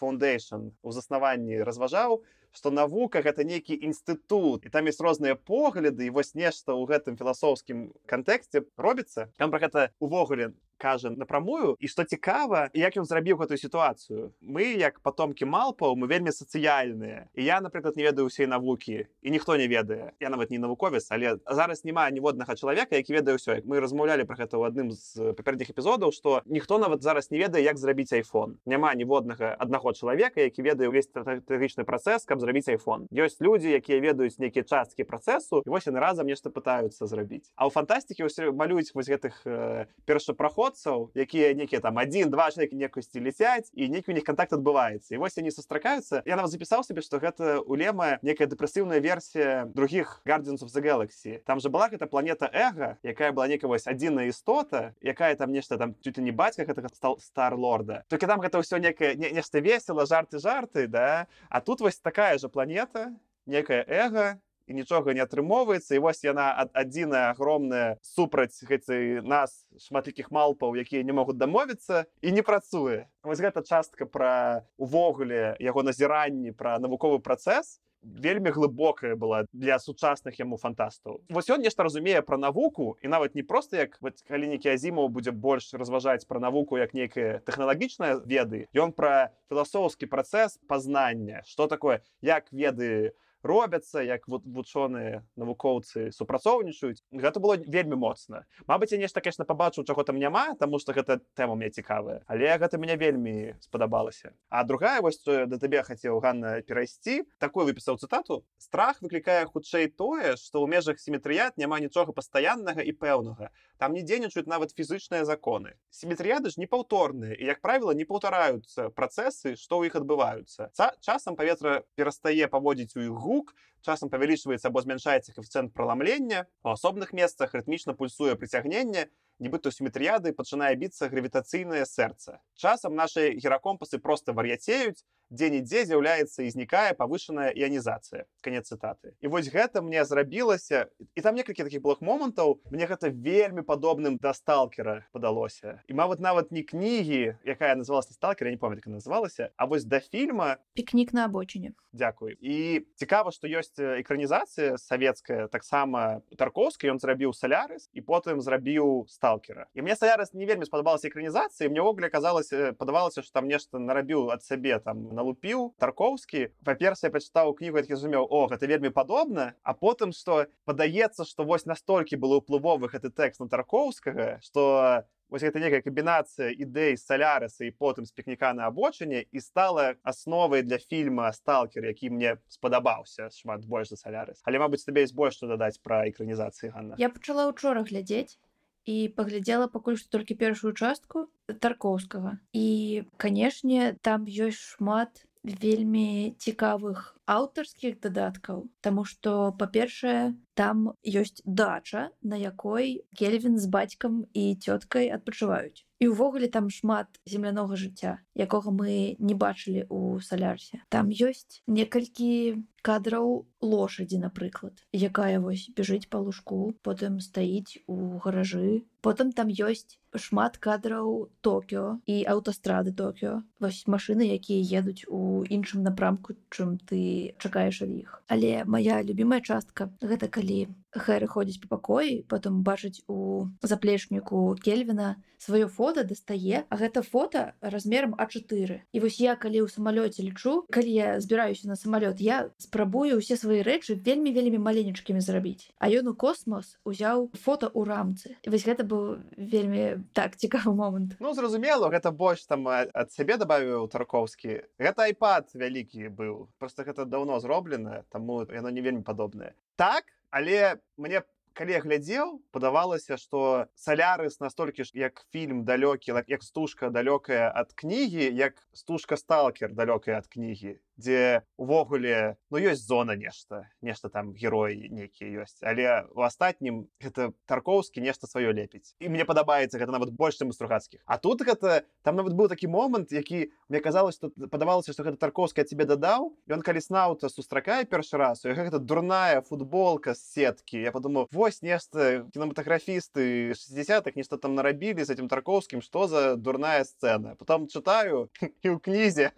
фундейшн у заснаванні разважаў што навука гэта нейкі інстытут і там ёсць розныя погляды і вось нешта ў гэтым філасофскім кантэксце робіцца там пра гэта увогуле кажа напрамую і што цікава як ён зрабіў гэтую сітуацыю мы як потомкі малпаў мы вельмі сацыяльныя і я напрыклад не ведаю ўсей навукі і ніхто не ведае я нават не навуковец але зараз няма ніводнага чалавека які ведае ўсё як мы размаўлялі пра гэта ў адным з папярэдніх эпізодаў што ніхто нават зараз не ведае як зрабіць iphone няма ніводнага аднаго чалавека які ведае ўвесь стратэгічны працэс каб зрабіць iphone ёсць людзі якія ведаюць нейкія часткі працэсу і вось яны разам нешта пытаюцца зрабіць а ў фантастыкі ўсе малююць вось гэтых э, першапраход пераходцаў якія некія там один два чалавекі некасці ляцяць і нейкі у них контакт адбываецца і вось они сустракаюцца я нават запісаў сабе што гэта улема некая дэпрэсіўная версія других гардзенцов за галаксі там же была гэта планета эго якая была некая вось адзіная істота якая там нешта там чуть не бацька гэтага стал стар лорда только там гэта ўсё некае не, нешта весело жарты жарты да. А тут вось такая же планета некая эго і нічога не атрымоўваецца і вось яна адзіная агромная супраць гэтай нас шматлікіх малпаў якія не могуць дамовіцца і не працуе вось гэта частка пра увогуле яго назіранні пра навуковы працэс вельмі глыбокая была для сучасных яму фантастаў вось ён нешта разумее пра навуку і нават не проста як калі нейкі азімаў будзе больш разважаць пра навуку як нейкая тэхналагічная веды ён пра філасофскі працэс пазнання что такое як веды у робяцца як вот вучоныя навукоўцы супрацоўнічаюць. Гэта было вельмі моцна. Мабыць я нешта конечно пабачыў чаго там няма тому что гэта тэма мне цікавая але гэта мяне вельмі спадабалася. А другая вось да табе хацеў Ганна перайсці такой выпісаў цытату. Страх выклікае хутчэй тое што ў межах сіметрыят няма нічога пастаяннага і пэўнага там не дзейнічаюць нават фізычныя законы. Сіметрыяды ж непаўторныя і як правіла не паўтараюцца працэсы што ў іх адбываюцца часам паветра перастае паводзіць у іх гу гук часам павялічваецца або змяншаецца коэфіцыент праламлення у асобных месцах рытмічна пульсуе прыцягненне нібыта сіметрыяды пачынае біцца гравітацыйнае сэрца часам наши геракомпасы просто вар'яцеюць дзе-нідзе з'яўляецца і знікае павышаная іанізацыя канец цытаты і вось гэта мне зрабілася і там некалькі такіх блок момантаў мне гэта вельмі падобным да сталкера падалося і мавыць нават не кнігі якая называлась сталкера не памятка называлася А вось да фільма пікнік на абочыне Дякуй і цікава што ёсць экранізацыя савецкая таксама тарковскі ён зрабіў салярыс і потым зрабіў сталкера і мне салярыс не вельмі спадабалася экранізацыі мне ўвогуле казалася падавалася што там нешта нарабіў ад сябе там налупіў тарковскі па-першае прачытаў кнігу які зумеў о гэта вельмі падобна а потым што падаецца што вось настолькі было ўплывовы гэты тэкст на тарковскага што вось гэта некая камбінацыя ідэй салярыса і потым з пікніка на абочыне і стала асновай для фільма сталкер які мне спадабаўся шмат больш за салярыс але мабыць табе есть больш што дадаць пра экранізацыі Ганна? Я пачала учора глядзець і паглядзела пакуль што толькі першую частку таркоўскага і канешне там ёсць шмат вельмі цікавых аўтарскіх дадаткаў Таму што па-першае там ёсць дача на якой кельвин з бацькам і цёткай адпачываюць і ўвогуле там шмат землянога жыцця якога мы не бачылі у салярсе. Там ёсць некалькі кадраў лошадзі напрыклад якая вось бежыць па лужку потым стаіць у гаражы. Потым там ёсць шмат кадраў токіо і аўтастрады токіо. Вось машыны якія едуць у іншым напрамку чым ты чакаеш ад іх. Але моя любимая частка гэта калі Хэры ходзіць па пакоі, потым бачыць у заплечніку Кельвіна сваё фото дастае, а гэта фото размерам А4. І вось я калі ў самалёце лічу, калі я збіраюся на самалёт, я спрабую ўсе свае рэчы вельмі вельмі маленечкімі зрабіць. А ён у космос узяў фото ў рамцы. І вось гэта быў вельмі так цікавы момант. Ну зразумела, гэта больш там ад сябе дабавіў тарковскі. Гэта iPad вялікі быў. Просто гэта даўно зроблена, таму яно не вельмі падобнае. Так, але мне калі я глядзеў падавалася што салярыс настолькі ж як фільм далёкі як стужка далёкая ад кнігі як стужка сталкер далёкая ад кнігі дзе увогуле ну ёсць зона нешта нешта там героі нейкія ёсць але у астатнім гэта тарковскі нешта сваё лепіць і мне падабаецца гэта нават больш чым стругацкіх а тут гэта там нават быў такі момант які мне казалось тут падавалася што гэта тарковскі цябе дадаў ён калі снаўта сустракае першы раз гэта дурная футболка з сеткі я падумаў вось нешта кінематаграфісты 60-х нешта там нарабілі з этим тарковскім што за дурная сцэна потом чытаю і ў кнізе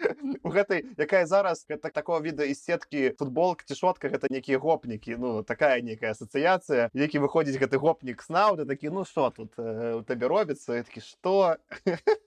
у гэтай якая зараз так такого віда і сеткі футболк цішотка гэта нейкія гопнікі ну такая нейкая асацыяцыя які выходзіць гэты гопнік снаўда такі ну что тут э, у табе робіцца такі что?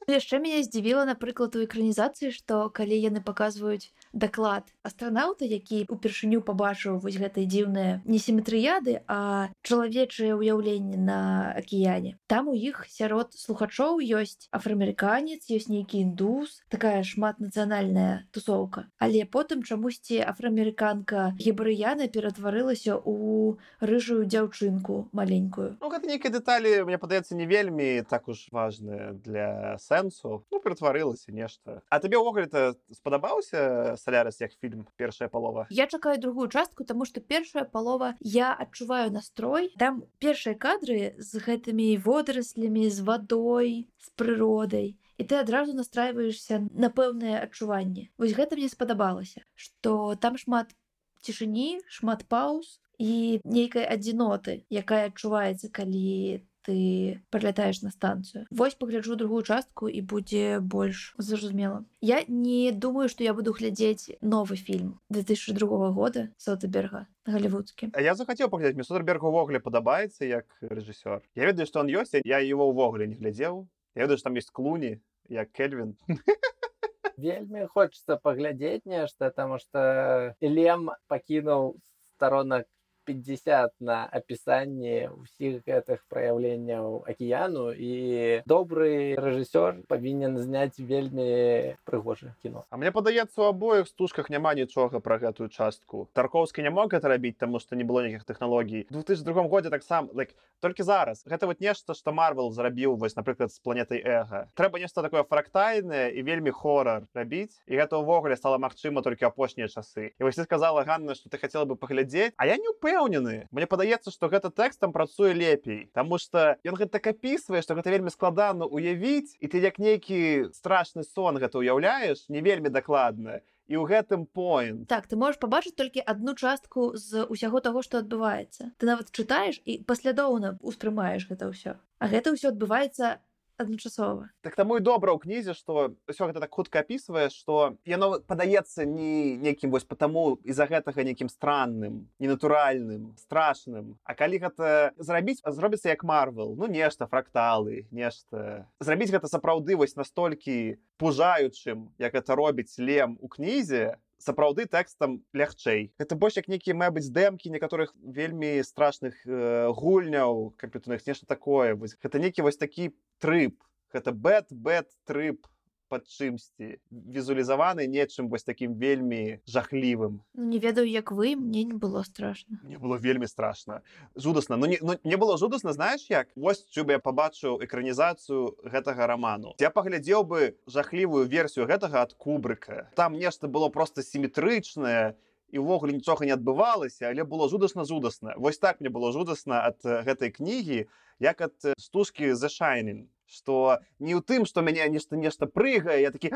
Яшчэ мяне здзівіла напрыклад у экранізацыі што калі яны паказваюць даклад астранаўта які упершыню пабачыў вось гэтай дзіўныя несіметрыяды а чалавечае ўяўленне на акіяне. Там у іх сярод слухачоў ёсць афраамерыканец ёсць нейкі індус такая шмат нацыянальная тусоўка але потым чамусьці афраамерыканка гебрыяна ператварылася у рыжую дзяўчынку маленькую. Ну, гэта нейкія дэталі мне падаецца не вельмі так уж важная для сэнсу ну ператварылася нешта а табе ўвогуле это спадабаўся салярыс як фільм першая палова я чакаю другую частку тому что першая палова я адчуваю настрой. Там першыя кадры з гэтымі водраслямі з вадой з прыродай і ты адразу настраиваешься на пэўнае адчуванне вось гэта мне спадабалася что там шмат цішыні шмат пауз і нейкай адзіноты якая адчуваецца калі ты прылятаеш на станцыю. Вось пагляджу другую частку і будзе больш зразумела. Я не думаю што я буду глядзець новы фільм 2002 года сотаберга галівудскі. А я захацеў паглядзець мне Содерберг увогуле падабаецца як рэжысёр. Я ведаю што он ёсць я его ўвогуле не глядзеў Я ведаю што там есть клуні як кельвин. Вельмі хочется паглядзець нешта таму что лем пакінуў сторонак 50 на апісанні ўсіх гэтых праяўленняў акіяну і добры рэжысёр павінен зняць вельмі прыгожа кіно А мне падаецца у абоіх стужках няма нічога пра гэтую частку. Тарковскі не мог это рабіць таму што не было нейкіх тэхналогій 2002 годзе таксам like, толькі зараз. Гэта вот нешта што марвел зрабіў вось напрыклад з планетай эга трэба нешта такое фрактайнае і вельмі хорар рабіць і гэта ўвогуле стала магчыма толькі апошнія часы. І вось ты сказала Ганна што ты хацела бы паглядзець А я не упэ упэўнены Мне падаецца што гэта тэкстам працуе лепей Таму што ён гэта так апісвае што гэта вельмі складана уявіць і ты як нейкі страшны сон гэта ўяўляеш не вельмі дакладна і ў гэтым поінт так ты можаш пабачыць толькі адну частку з усяго таго што адбываецца. Ты нават чытаеш і паслядоўна успрымаеш гэта ўсё. А гэта ўсё адбываецца адначасова так таму і добра ў кнізе што ўсё гэта так хутка апісвае што яно падаецца не нейкім вось потому і-за гэтага нейкім странным ненатуральным страшным. А калі гэта зрабіць зробіцца як марвел ну нешта фракталы нешта. Зрабіць гэта сапраўды вось настолькі пужаючым як это робіць лем у кнізе сапраўды тэкстам лягчэй. Это больш як нейкія мабыць дэмкі некаторых вельмі страшных э, гульняў камп'ютарных нешта такое. Вось гэта нейкі вось такі трып. Гэта бэт бэт трып пад чымсьці візуалізаваны нечым вось такім вельмі жахлівым ну, не ведаю як вы мне не было страшно. Мне было вельмі страшно. Жудасна не, ну, не было жудасна знаешь як? Вось чу бы я побачыў экранізацыю гэтага роману я паглядзеў бы жахлівую версію гэтага ад кубрыка. Там нешта было просто сіметрычнае і ўвогуле нічога не адбывалася але было жудасна жудасна вось так мне было жудасна ад гэтай кнігі як ад стужкі зашайнен что не ў тым что мяне нешта нешта прыгае я такі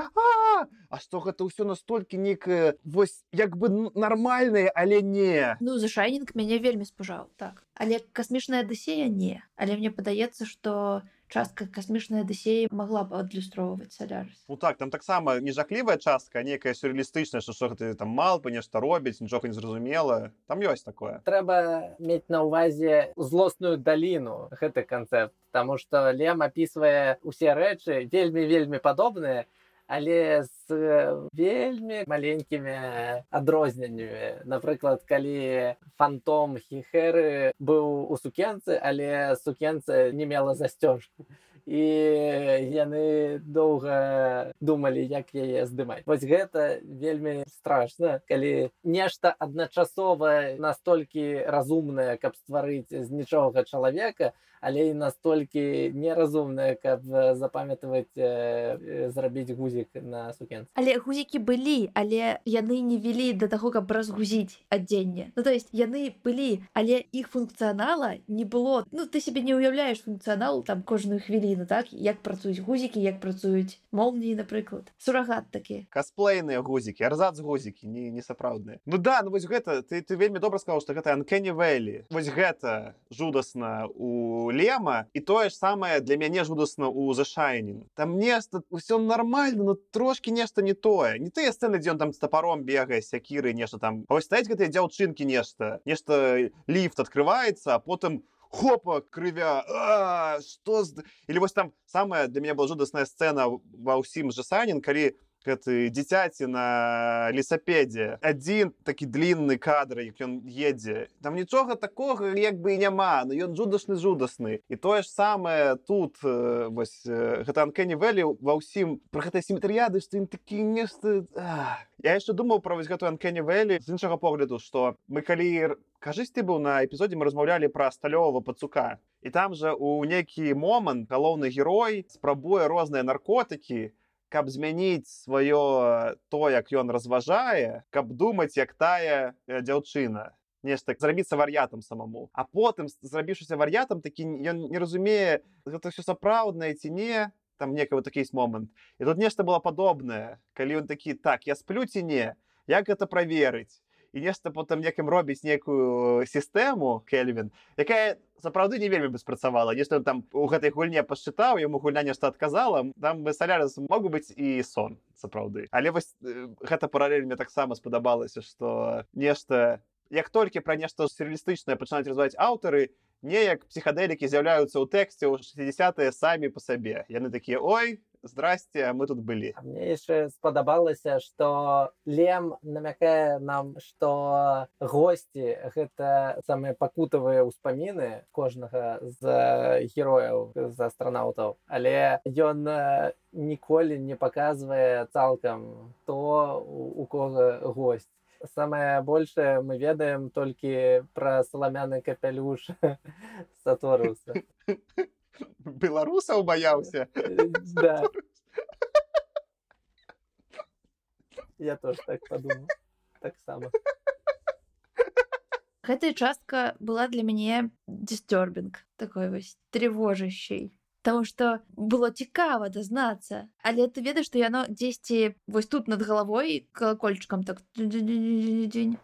А что гэта ўсё настолькі нейкае вось як бы нармальнае але не? Ну зашайнінг мяне вельмі спужаў так. Але касмічная дысея не. Але мне падаецца что частка касмічная дысея могла б адлюстроўваць салярыс Ну так там таксама не жахлівая частка некая сюрреалістычная што што ты там малпы нешта робіць нічога не зразумела там ёсць такое. Трэба мець на ўвазе злосную даліну гэты канцэпт Таму што лем апісвае усе рэчы вельмі вельмі падобныя але з вельмі маленькімі адрозненнямі напрыклад калі фантом хіхеры быў у сукенцы але сукенца не мела засцёжку і яны доўга думалі як яе здымаць вось гэта вельмі страшна калі нешта адначасова настолькі разумнае каб стварыць з нічога чалавека але і настолькі неразумная каб запамятаваць э, зрабіць гузік на сукен але гузікі былі але яны не вялі да таго каб разгузіць адзенне ну то есть яны былі але іх функцыянала не было. Ну ты себе не уяўляеш функцыянал там кожную хвіліну так? Як працуюць гузікі як працуюць молніі напрыклад сурагат такі касплейныя гузікі арзац гузікі не не сапраўдныя Ну да ну вось гэта ты ты вельмі добра сказал что гэта анкені вэлі вось гэта жудасна у лема і тое ж самае для мяне жудасна ў зашайнін там нешта ўсё нормально но трошки нешта не тое. Не тыя сцены дзе ён там з тапаром бегае сякіры нешта там. Ось стаць гэтыя дзяўчынкі нешта нешта ліфт открываецца а потым у хопа крывя что или вось там самая для меня была жудасная сцена ва ўсім же санін калі гэты дзіцяці на лесапедзе адзін такі длинны кадр як ён едзе там нічога такога як бы і няма но ён жудасны жудасны і тое ж самае тут вось гэта анкені вэлі ва ўсім про гэтай сіметрыяды што ім такі нешта я яшчэ думаў пра вось гэтую анкені вэлі з іншага погляду што мы калі кажысь ты быў на эпізодзе мы размаўлялі пра сталёвого пацука. І там жа у нейкі момант галоўны герой спрабуе розныя наркотыкі каб змяніць сваё то як ён разважае каб думаць як тая дзяўчына. Нешта зрабіцца вар'ятам самому. А потым зрабіўшыся вар'ятам такі ён не разумее гэта все сапраўднае ці не там некага такі есть момант. І тут нешта было падобнае калі ён такі так я сплю ці не? Як гэта праверыць і нешта потым некім робіць некую сістэму кельвин якая сапраўды не вельмі бы спрацавала нешта там у гэтай гульне пасчытаў яму гульня нешта адказала там бы салярыс могу быць і сон сапраўды але вось э, гэта паралель мне таксама спадабалася что нешта як толькі пра нешта сюрреалістычнае пачынаюць развіваць аўтары неяк псіхадэлікі з'яўляюцца ў тэксце ў 60 самі па сабе яны такія ой здрасце мы тут былі мне яшчэ спадабалася што лем намякае нам што госці гэта самыя пакутавыя ўспаміны кожнага з герояў з астранаўтаў але ён э, ніколі не паказвае цалкам то у кого госць самае большее мы ведаем толькі пра саламяны капялюш саторуса беларусаў баяўся Э, да. Я тоже так подумал. Таксама гэтая частка была для мяне дистербинг такой вось тревожащей. Таму что было цікава дазнацца але ты ведаеш што яно дзесьці вось тут над галавой колокольчикам так дзень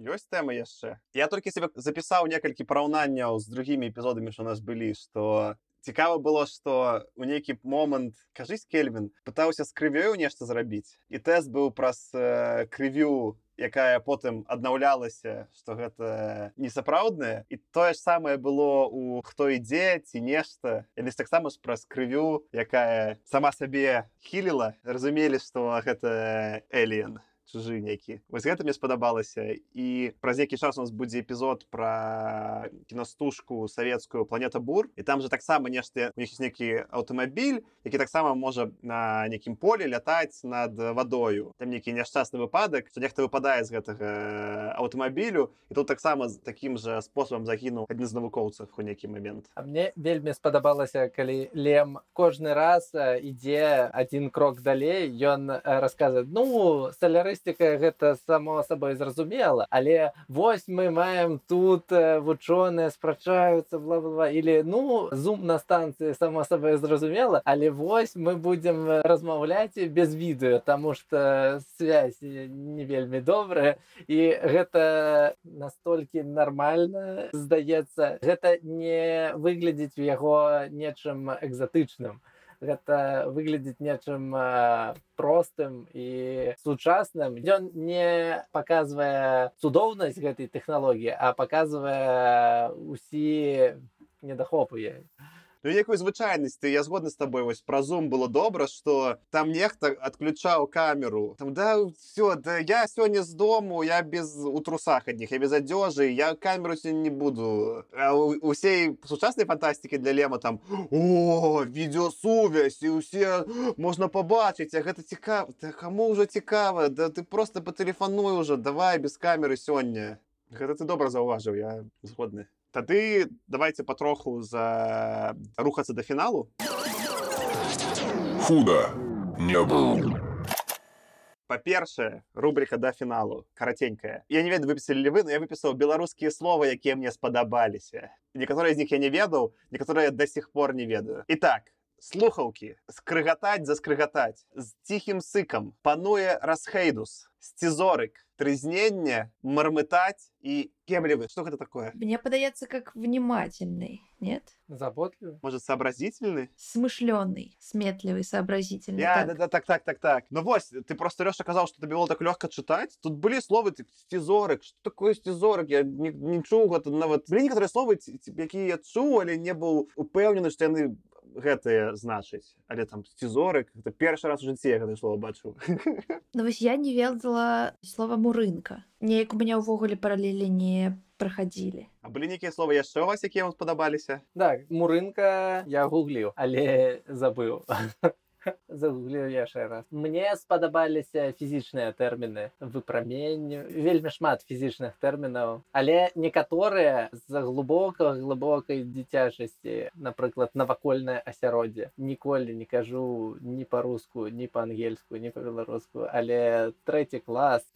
ёсць тэмы яшчэ я толькі себе запісаў некалькі параўнанняў з другімі эпізодамі що у нас былі што цікава было што у нейкі момант кажысь кельвин пытаўся з крывёю нешта зрабіць і тэст быў праз э, крывю якая потым аднаўлялася што гэта несапраўднае і тое ж самае было у хто ідзе ці нешта яны таксама ж праз крывю якая сама сабе хіліла разумелі што гэта элен чужы нейкі вось гэта мне спадабалася і праз нейкі час у нас будзе эпізод пра кінастужку савецкую планета бур і там же таксама нешта у них нейкі аўтамабіль які таксама можа на нейкім поле лятаць над вадою там нейкі няшчасны выпадак што нехта выпадае з гэтага аўтамабілю і тут таксама з такім жа спосабам загінуў адзін з навукоўцаў у нейкі момент. А мне вельмі спадабалася калі лем кожны раз э, ідзе адзін крок далей ён э, расказвае ну салярыстика гэта само сабой зразумела але вось мы маем тут э, вучоныя спрачаюцца бла-бла или ну зум на станцыі само сабой зразумела але вось мы будзем размаўляць без відэо тому что связь не вельмі добрая і гэта настолькі нармальна здаецца гэта не выглядзіць у яго нечым экзатычным гэта выглядзіць нечым э, простым і сучасным. Ён не паказвае цудоўнасць гэтай тэхналогіі а паказвае усі недахопы яе Ну, якую звычайнасць я згодны з табой вось пра зум было добра што там нехта адключаў камеру. Там да все да я сёння з дому я без у трусах адніх я без адзёжы я камеру не буду усей сучаснай фантастыкі для лема там о відеосувязь і усе можна пабачыць а гэта цікава да каму ўжо цікава да ты просто патэлефануй уже давай без камеры сёння гэта ты добра заўважыў я згодны тады давайте патроху за рухацца да фіналу. Худо не было. па-першае рубрика да фіналу караценькая. Я не ведаю выпісалі вы но я выпісаў беларускія словы якія мне спадабаліся. Некаторыя з них я не ведаў некаторыя до сих пор не ведаю. І так слухаўкі. Скрыгатаць заскрыгатаць. З ціхім сыкам пануе расхейдус сцізорык трызнення мармытаць і кемлівы что гэта такое мне падаецца как внимательный нет заботлівы может сообразительны смышленый сметливый сообразительный Я, так. да, да, так, так, так, так. Ну вось, ты просто Лёша казаў, што табе было так лёгка чытаць. Тут былі словы ты сцізорык. Што такое сцізорык? Я не, не чуў гэта нават. Былі некаторыя словы, ці- ці- якія я чуў, але не быў упэўнены, што яны гэтыя значыць. Але там сцізорык, гэта першы раз у жыцці я гэта слово бачыў. Ну вось я не ведала слова мурынка неяк у мяне ўвогуле паралелі не праходзілі А былі нейкія словы яшчэ у вас, якія вам спадабаліся? так мурынка я гугліў але забыў загугліў яшчэ раз. Мне спадабаліся фізічныя тэрміны выпраменню вельмі шмат фізічных тэрмінаў але некаторыя з глубока глыбокай дзіцячасці напрыклад навакольнае асяроддзе ніколі не кажу ні па-руску ні па-ангельску ні па-беларуску але трэці клас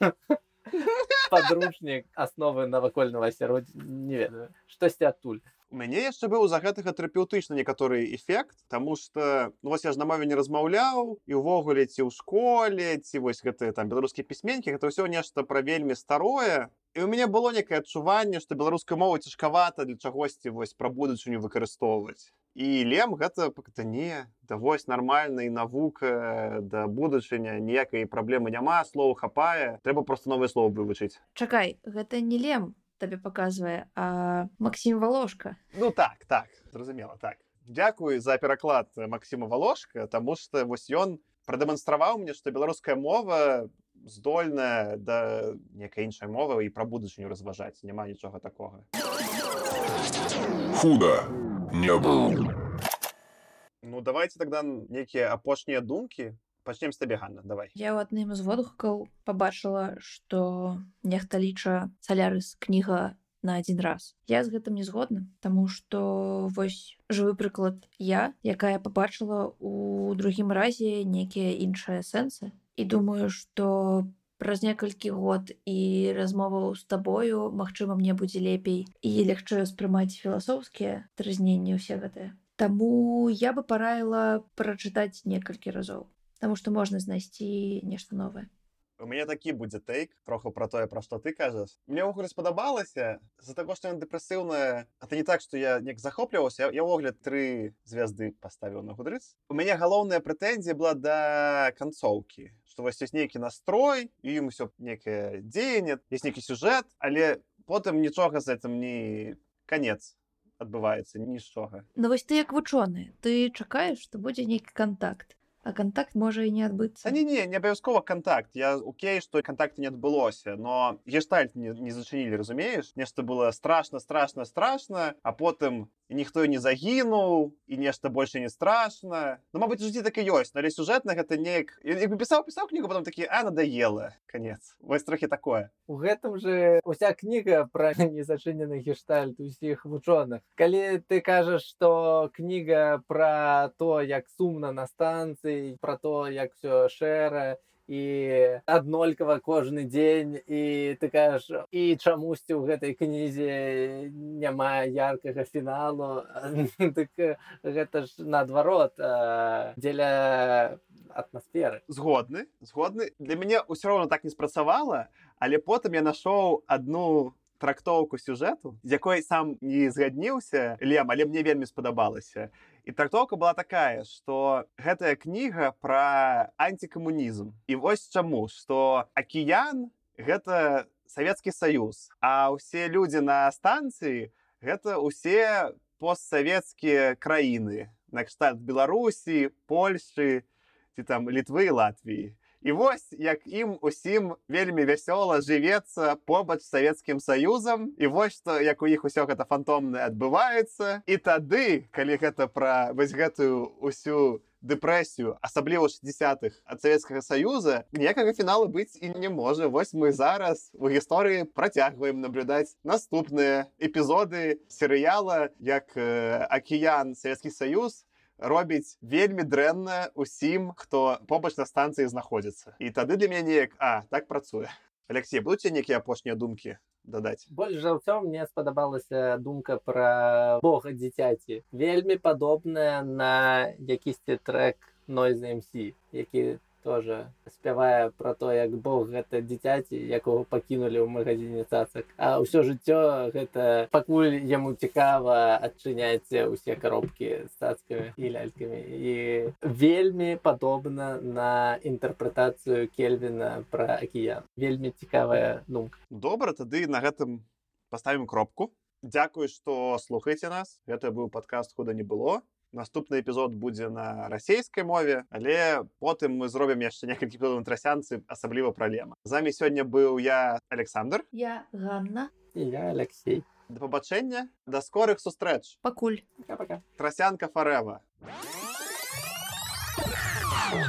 подручнік асновы навакольнага асяроддзя не ведаю. Штосьці адтуль У мяне яшчэ быў за гэтага тэрапеўтычна некаторы эфект Таму что ну, вось я ж на мове не размаўляў і ўвогуле ці ў школе ці вось гэтыя там беларускія пісьменнікі гэта ўсё нешта пра вельмі старое. І у мяне было некае адчуванне што беларускай мовы цяжкавата для чагосьці вось пра будучыню выкарыстоўваць і лем гэта гэта не да вось нармальна і навука да будучыня ніякай праблемы няма слова хапае. Трэба просто новыя слова вывучыць Чакай, гэта не лем табе паказвае, а Максім Валошка. Ну так так зразумела так Дзякуй за пераклад Максіма валошка таму што вось ён прадэманстраваў мне што беларуская мова здольная да некай іншай мовы і пра будучыню разважаць няма нічога такога Худо не было. Ну давайте тогда нейкія апошнія думкі пачнем з табе Ганна давай Я ў адным з водгукаў пабачыла, што нехта ліча салярыс кніга на адзін раз. Я з гэтым не згодна, таму што вось жывы прыклад я, якая пабачыла ў другім разе нейкія іншыя сэнсы і думаю, што праз некалькі год і размоваў з табою магчыма мне будзе лепей і лягчэй успрымаць філасофскія трызненні ўсе гэтыя. Таму я бы параіла прачытаць некалькі разоў. Таму што можна знайсці нешта новае. у мяне такі будзе тейк троху пра тое пра што ты кажаш мне ўвогуле спадабалася з-за таго што ён дэпрэсыўная А ты не так што я неяк захопліваўся я ўвогуле тры звезды паставіў на гудрыц у мяне галоўная прэтэнзія была да канцоўкі што вось ёсць нейкі настрой і ім усё некае дзеянне ёсць нейкі сюжэт але потым нічога з гэтым не канец адбываецца нічога Ну вось ты як вучоны ты чакаеш што будзе нейкі контакт а контакт можа і не адбыцца не не не абавязкова контакт. Я Окей што контакта не адбылося но гештальт не, не зачынілі разумееш нешта было страшно страшно страшно а потым ніхто і не загінуў і нешта больше не страшно. Ну Мабыць жыцці так і ёсць але сюжэтна гэта неяк як бы пісаў пісаў кнігу потом такі а надоела конец. Вось трохі такое. У гэтым же уся кніга пра незачынены гештальт усіх вучоных. Калі ты кажаш, што кніга пра то, як сумна на станцыі, пра то, як все шэра і аднолькава кожны дзень і ты кажаш і чамусьці ў гэтай кнізе няма яркага фіналу дык гэта ж наадварот дзеля атмасферы згодны згодны для мяне ўсё роўно так не спрацавала але потым я нашоў одну трактоўку сюжэту з якой сам не згадніўся лем але мне вельмі спадабалася і трактоўка была такая что гэтая кніга про антикамунізм і вось чаму что акіян гэта савецкі саюз а ўсе людзі на станцыі гэта усе постсавецкія краіны накшталт беларусі польши ці там літвы латвіі І вось як ім усім вельмі вясёла жывецца побач савецкім саюзам і вось што як у іх усё гэта фантомнае адбываецца. І тады калі гэта пра вось гэтую усю дэпрэсію асабліва 60-х ад савецкага саюза ніякага фіналу быць і не можа. Вось мы зараз у гісторыі працягваем наблюдаць наступныя эпізоды серыяла як э, акіян савецкі саюз робіць вельмі дрэнна усім хто побач на станцыі знаходзіцца. І тады для мяне неяк а так працуе Алексей будуце нейкія апошнія думкі дадаць? Больш за ўсё мне спадабалася думка пра бога дзіцяці. Вельмі падобная на якісьці трек noise MC які тоже спявае про то як бог гэта дзіцяці якого пакінулі ў магазине цацак. А ўсё жыццё гэта пакуль яму цікава адчыняць усе коробкі з цацкамі і лялькамі. І вельмі падобна на інтэрпрэтацыю кельвіна пра акіян. Вельмі цікавая думка. Добра тады на гэтым паставім кропку. Дякую што слухаеце нас. Гэта быў падкаст худа не было наступны эпізод будзе на расійскай мове. Але потым мы зробім яшчэ некалькі на трасянцы асабліва праблема замі сёння быў я Александр. Я Ганна. І я Алексей. Да пабачэння. Да скорых сустрэч. Пакуль. Трасянка фарэва. Не